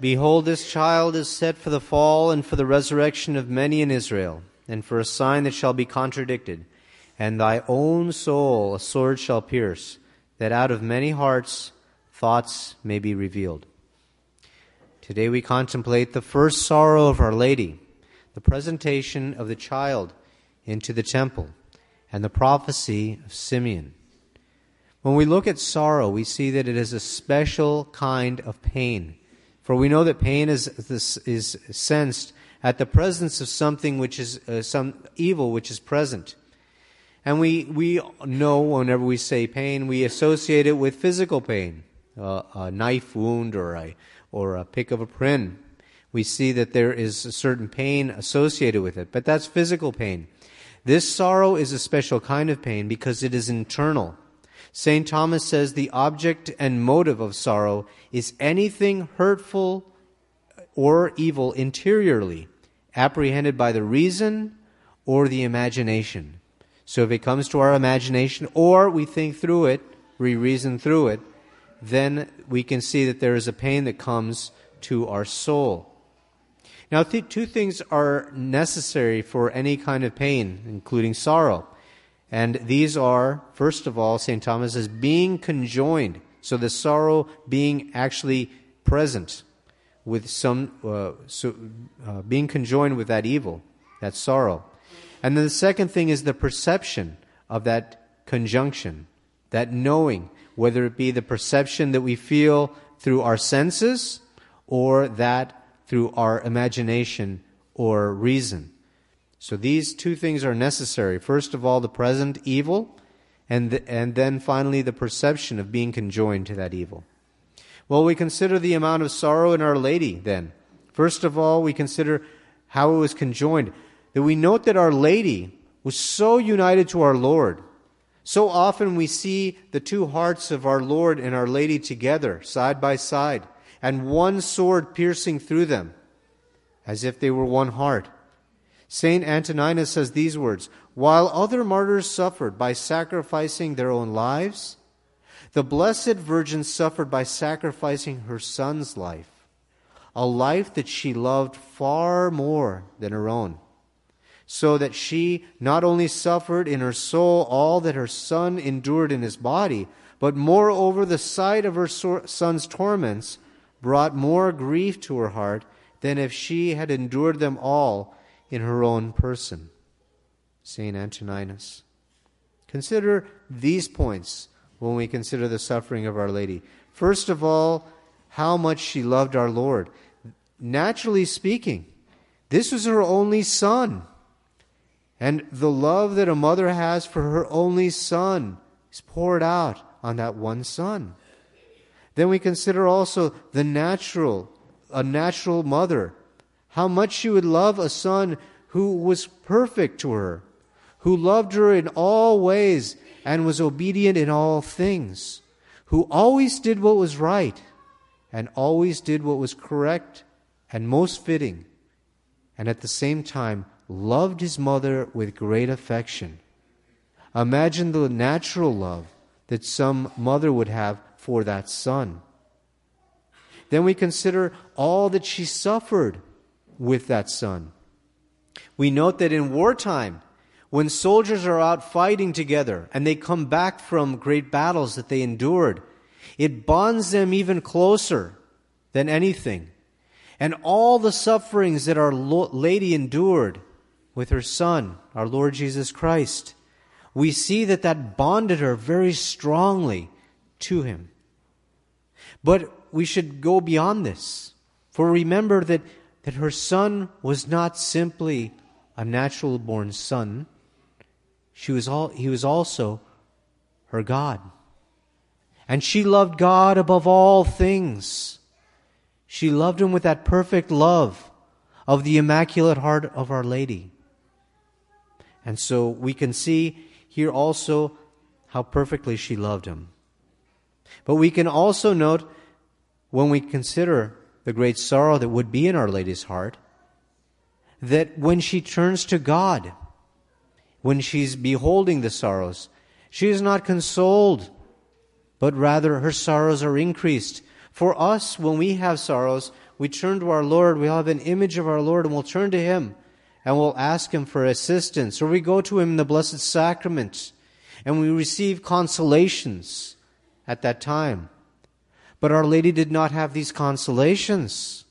Behold, this child is set for the fall and for the resurrection of many in Israel, and for a sign that shall be contradicted. And thy own soul a sword shall pierce, that out of many hearts thoughts may be revealed. Today we contemplate the first sorrow of Our Lady, the presentation of the child into the temple, and the prophecy of Simeon. When we look at sorrow, we see that it is a special kind of pain for we know that pain is, is sensed at the presence of something which is uh, some evil which is present. And we, we know whenever we say pain, we associate it with physical pain, uh, a knife wound or a, or a pick of a pin. We see that there is a certain pain associated with it, but that's physical pain. This sorrow is a special kind of pain because it is internal. St. Thomas says the object and motive of sorrow is anything hurtful or evil interiorly, apprehended by the reason or the imagination. So if it comes to our imagination or we think through it, we reason through it, then we can see that there is a pain that comes to our soul. Now, th- two things are necessary for any kind of pain, including sorrow. And these are, first of all, St. Thomas says, being conjoined. So the sorrow being actually present with some, uh, so, uh, being conjoined with that evil, that sorrow. And then the second thing is the perception of that conjunction, that knowing, whether it be the perception that we feel through our senses or that through our imagination or reason. So these two things are necessary. First of all, the present evil, and, and then finally the perception of being conjoined to that evil. Well, we consider the amount of sorrow in Our Lady then. First of all, we consider how it was conjoined. That we note that Our Lady was so united to our Lord. So often we see the two hearts of our Lord and Our Lady together, side by side, and one sword piercing through them, as if they were one heart. St. Antoninus says these words While other martyrs suffered by sacrificing their own lives, the Blessed Virgin suffered by sacrificing her son's life, a life that she loved far more than her own, so that she not only suffered in her soul all that her son endured in his body, but moreover the sight of her son's torments brought more grief to her heart than if she had endured them all in her own person. St. Antoninus. Consider these points when we consider the suffering of Our Lady. First of all, how much she loved our Lord. Naturally speaking, this was her only son. And the love that a mother has for her only son is poured out on that one son. Then we consider also the natural, a natural mother how much she would love a son who was perfect to her, who loved her in all ways and was obedient in all things, who always did what was right and always did what was correct and most fitting, and at the same time loved his mother with great affection. Imagine the natural love that some mother would have for that son. Then we consider all that she suffered with that son. We note that in wartime, when soldiers are out fighting together and they come back from great battles that they endured, it bonds them even closer than anything. And all the sufferings that Our Lady endured with her Son, our Lord Jesus Christ, we see that that bonded her very strongly to Him. But we should go beyond this. For remember that that her son was not simply a natural born son, she was all, he was also her God. And she loved God above all things. She loved him with that perfect love of the Immaculate Heart of Our Lady. And so we can see here also how perfectly she loved him. But we can also note when we consider the great sorrow that would be in Our Lady's heart, that when she turns to God, when she's beholding the sorrows, she is not consoled, but rather her sorrows are increased. For us, when we have sorrows, we turn to our Lord, we'll have an image of our Lord, and we'll turn to Him and we'll ask Him for assistance. Or we go to Him in the Blessed Sacrament and we receive consolations at that time. But Our Lady did not have these consolations.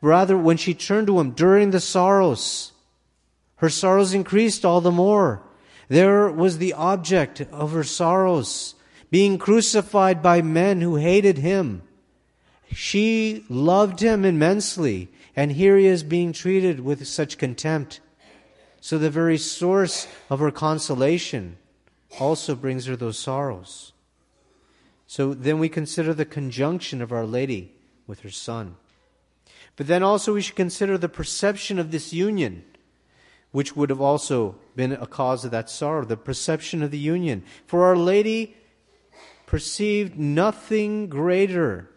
Rather, when she turned to Him during the sorrows, her sorrows increased all the more. There was the object of her sorrows, being crucified by men who hated Him. She loved Him immensely, and here He is being treated with such contempt. So the very source of her consolation also brings her those sorrows. So then we consider the conjunction of Our Lady with her Son. But then also we should consider the perception of this union, which would have also been a cause of that sorrow, the perception of the union. For Our Lady perceived nothing greater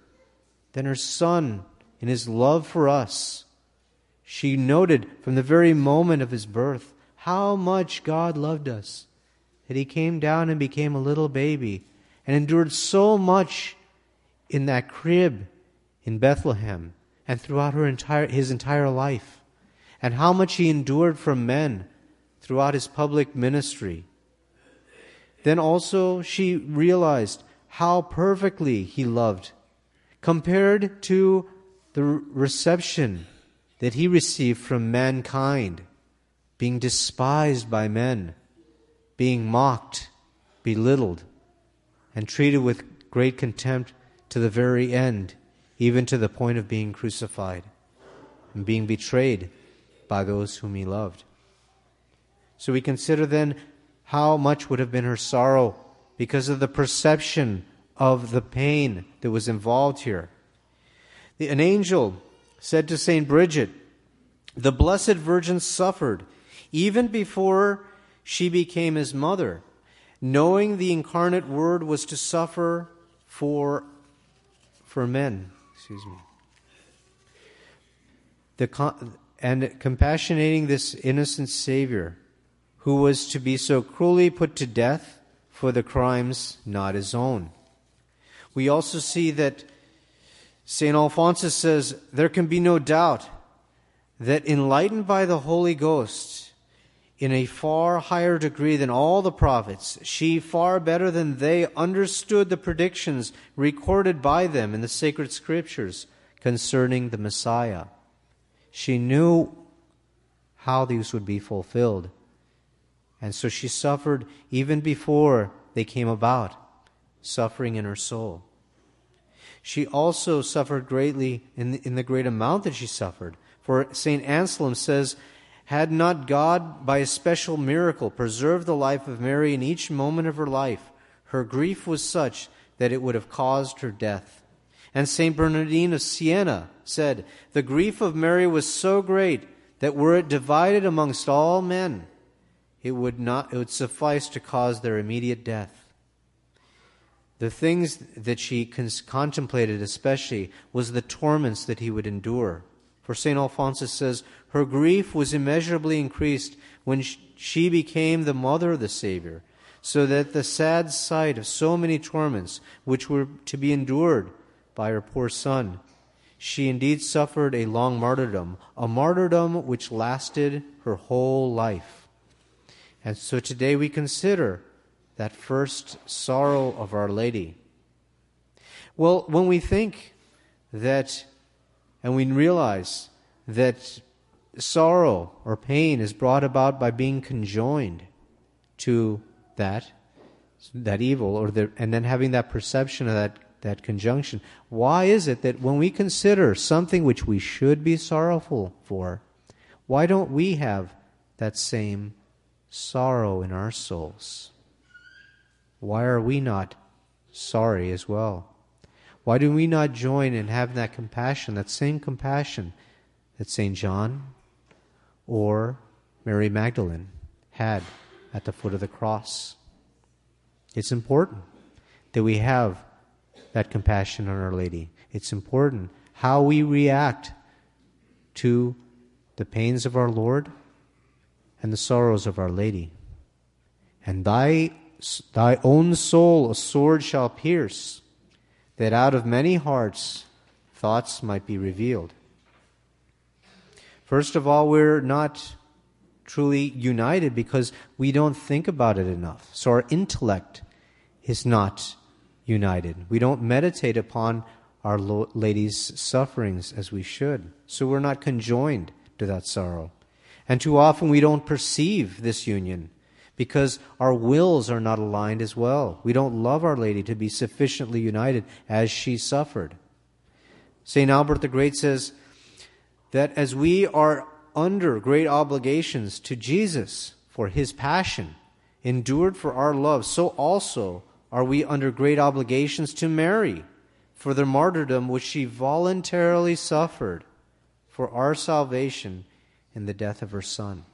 than her Son in his love for us. She noted from the very moment of his birth how much God loved us, that he came down and became a little baby and endured so much in that crib in Bethlehem and throughout her entire, his entire life, and how much he endured from men throughout his public ministry. Then also she realized how perfectly he loved, compared to the reception that he received from mankind, being despised by men, being mocked, belittled, and treated with great contempt to the very end even to the point of being crucified and being betrayed by those whom he loved. So we consider then how much would have been her sorrow because of the perception of the pain that was involved here. An angel said to St. Bridget, The Blessed Virgin suffered even before she became his mother, knowing the incarnate Word was to suffer for, for men excuse me. The, and compassionating this innocent Savior who was to be so cruelly put to death for the crimes not his own. We also see that St. Alphonsus says there can be no doubt that enlightened by the Holy Ghost in a far higher degree than all the prophets, she far better than they understood the predictions recorded by them in the sacred scriptures concerning the Messiah. She knew how these would be fulfilled. And so she suffered even before they came about, suffering in her soul. She also suffered greatly in the, in the great amount that she suffered. For St. Anselm says, had not God, by a special miracle, preserved the life of Mary in each moment of her life, her grief was such that it would have caused her death. And St. Bernardine of Siena said, The grief of Mary was so great that were it divided amongst all men, it would, not, it would suffice to cause their immediate death. The things that she contemplated especially was the torments that he would endure. For St. Alphonsus says, her grief was immeasurably increased when she became the mother of the Savior, so that the sad sight of so many torments, which were to be endured by her poor son, she indeed suffered a long martyrdom, a martyrdom which lasted her whole life. And so today we consider that first sorrow of Our Lady. Well, when we think that, and we realize that sorrow or pain is brought about by being conjoined to that that evil or the, and then having that perception of that that conjunction. Why is it that when we consider something which we should be sorrowful for why don't we have that same sorrow in our souls? Why are we not sorry as well why do we not join in having that compassion that same compassion that St. John or Mary Magdalene had at the foot of the cross. It's important that we have that compassion on Our Lady. It's important how we react to the pains of our Lord and the sorrows of Our Lady. And thy, thy own soul a sword shall pierce, that out of many hearts thoughts might be revealed. First of all, we're not truly united because we don't think about it enough. So our intellect is not united. We don't meditate upon our Lady's sufferings as we should. So we're not conjoined to that sorrow. And too often we don't perceive this union because our wills are not aligned as well. We don't love Our Lady to be sufficiently united as she suffered. St. Albert the Great says that as we are under great obligations to Jesus for his passion, endured for our love, so also are we under great obligations to Mary for the martyrdom which she voluntarily suffered for our salvation in the death of her Son.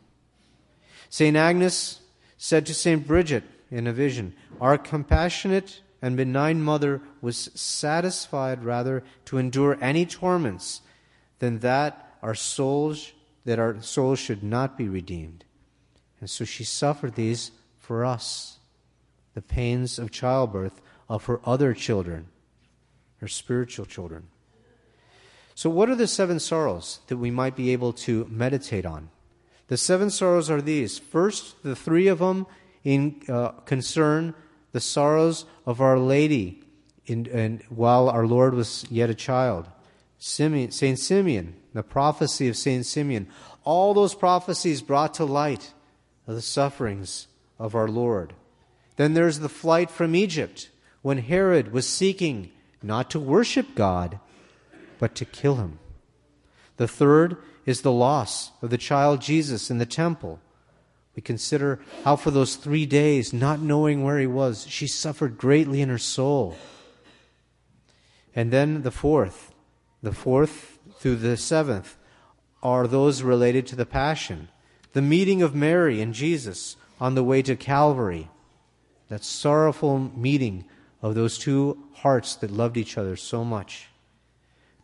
St. Agnes said to St. Bridget in a vision, Our compassionate and benign mother was satisfied rather to endure any torments than that our souls that our souls should not be redeemed. And so she suffered these for us, the pains of childbirth of her other children, her spiritual children. So, what are the seven sorrows that we might be able to meditate on? The seven sorrows are these. First, the three of them in, uh, concern the sorrows of Our Lady in, in, while our Lord was yet a child. Simeon, Saint Simeon, the prophecy of Saint Simeon, all those prophecies brought to light the sufferings of our Lord. Then there's the flight from Egypt when Herod was seeking not to worship God, but to kill him. The third is the loss of the child Jesus in the temple. We consider how, for those three days, not knowing where he was, she suffered greatly in her soul. And then the fourth, the fourth through the seventh, are those related to the Passion. The meeting of Mary and Jesus on the way to Calvary. That sorrowful meeting of those two hearts that loved each other so much.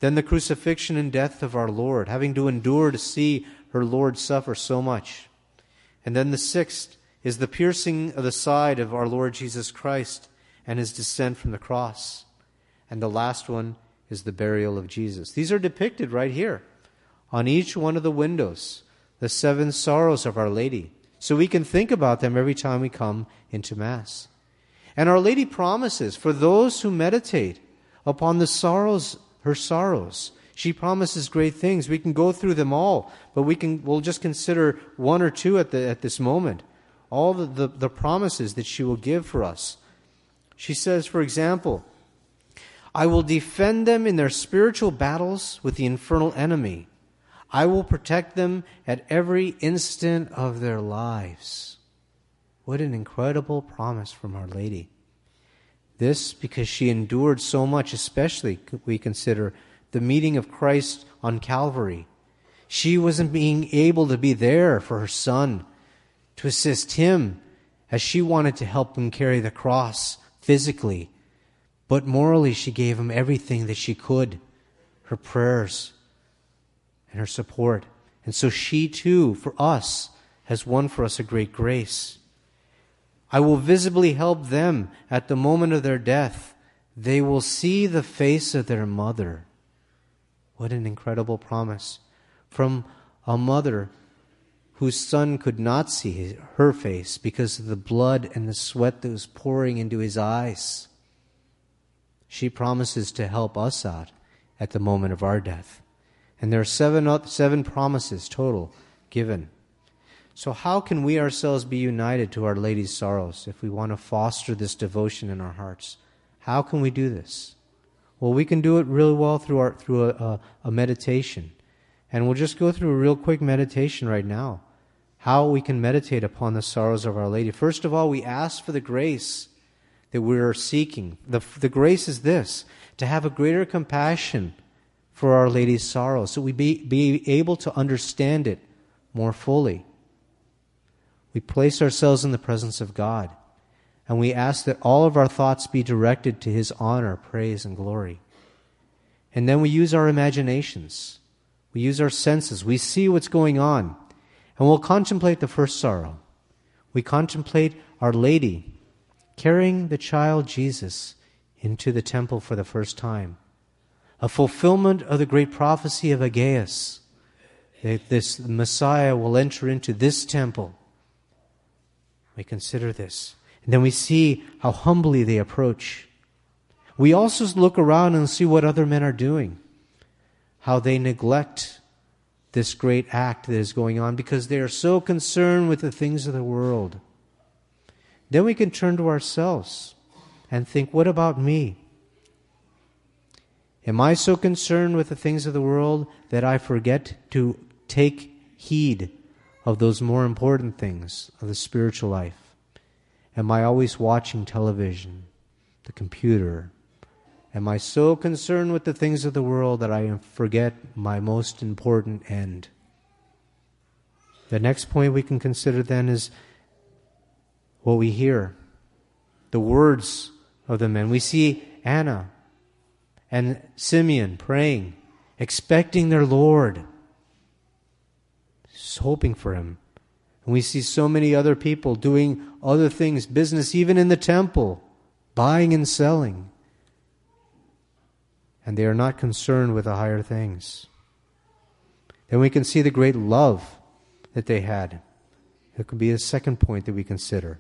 Then the crucifixion and death of our Lord, having to endure to see her Lord suffer so much. And then the sixth is the piercing of the side of our Lord Jesus Christ and his descent from the cross. And the last one is the burial of Jesus. These are depicted right here on each one of the windows, the seven sorrows of Our Lady. So we can think about them every time we come into Mass. And Our Lady promises for those who meditate upon the sorrows, her sorrows, she promises great things. We can go through them all, but we can, we'll just consider one or two at, the, at this moment. All the, the, the promises that she will give for us. She says, for example, I will defend them in their spiritual battles with the infernal enemy. I will protect them at every instant of their lives. What an incredible promise from Our Lady. This because she endured so much, especially we consider the meeting of Christ on Calvary. She wasn't being able to be there for her son, to assist him as she wanted to help him carry the cross physically. But morally, she gave him everything that she could her prayers, and her support. And so she too, for us, has won for us a great grace. I will visibly help them at the moment of their death. They will see the face of their mother. What an incredible promise from a mother whose son could not see her face because of the blood and the sweat that was pouring into his eyes. She promises to help us out at the moment of our death. And there are seven, seven promises total given. So, how can we ourselves be united to Our Lady's sorrows if we want to foster this devotion in our hearts? How can we do this? Well, we can do it really well through, our, through a, a, a meditation. And we'll just go through a real quick meditation right now. How we can meditate upon the sorrows of Our Lady. First of all, we ask for the grace that we are seeking. The, the grace is this to have a greater compassion for Our Lady's sorrow, so we be, be able to understand it more fully. We place ourselves in the presence of God, and we ask that all of our thoughts be directed to His honor, praise, and glory. And then we use our imaginations, we use our senses, we see what's going on, and we'll contemplate the first sorrow. We contemplate Our Lady carrying the child Jesus into the temple for the first time a fulfillment of the great prophecy of Aggeus that this Messiah will enter into this temple. We consider this. And then we see how humbly they approach. We also look around and see what other men are doing, how they neglect this great act that is going on because they are so concerned with the things of the world. Then we can turn to ourselves and think, what about me? Am I so concerned with the things of the world that I forget to take heed of those more important things of the spiritual life? Am I always watching television, the computer? Am I so concerned with the things of the world that I forget my most important end? The next point we can consider then is what we hear the words of the men. We see Anna and Simeon praying, expecting their Lord, hoping for him. And we see so many other people doing other things, business even in the temple, buying and selling. And they are not concerned with the higher things. Then we can see the great love that they had. It could be a second point that we consider.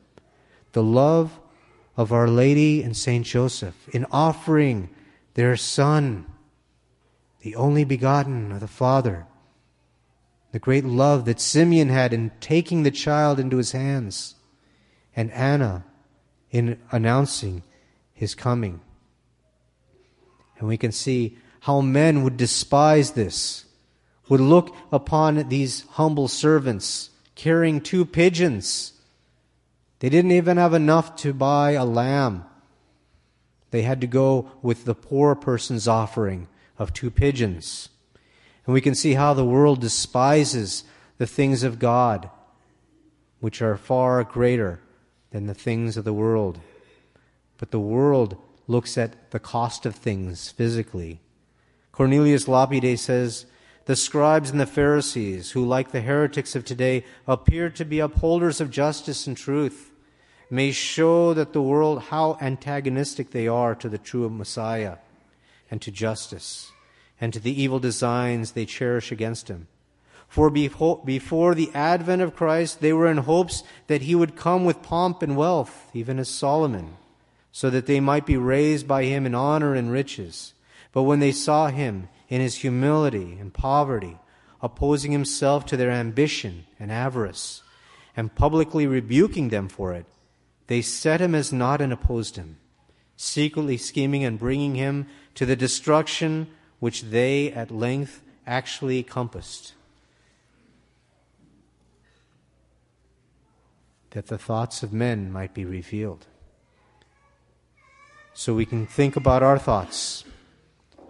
The love of Our Lady and Saint Joseph in offering their Son, the only begotten of the Father. The great love that Simeon had in taking the child into his hands, and Anna in announcing his coming. And we can see how men would despise this, would look upon these humble servants carrying two pigeons. They didn't even have enough to buy a lamb. They had to go with the poor person's offering of two pigeons. And we can see how the world despises the things of God, which are far greater than the things of the world. But the world looks at the cost of things physically. Cornelius Lapide says, The scribes and the Pharisees, who, like the heretics of today, appear to be upholders of justice and truth, may show that the world how antagonistic they are to the true Messiah and to justice and to the evil designs they cherish against him. For before the advent of Christ, they were in hopes that he would come with pomp and wealth, even as Solomon, so that they might be raised by him in honor and riches. But when they saw him in his humility and poverty, opposing himself to their ambition and avarice, and publicly rebuking them for it, they set him as naught and opposed him, secretly scheming and bringing him to the destruction which they at length actually compassed. That the thoughts of men might be revealed. So we can think about our thoughts.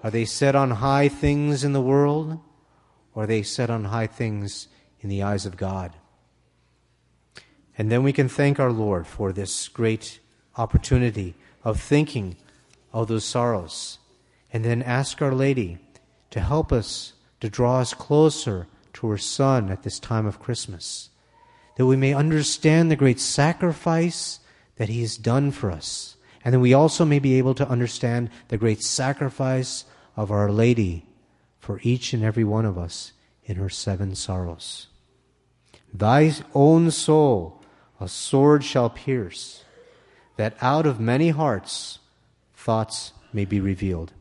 Are they set on high things in the world, or are they set on high things in the eyes of God? And then we can thank our Lord for this great opportunity of thinking of those sorrows. And then ask Our Lady to help us to draw us closer to her Son at this time of Christmas, that we may understand the great sacrifice that He has done for us, and that we also may be able to understand the great sacrifice of Our Lady for each and every one of us in her seven sorrows. Thy own soul a sword shall pierce, that out of many hearts thoughts may be revealed.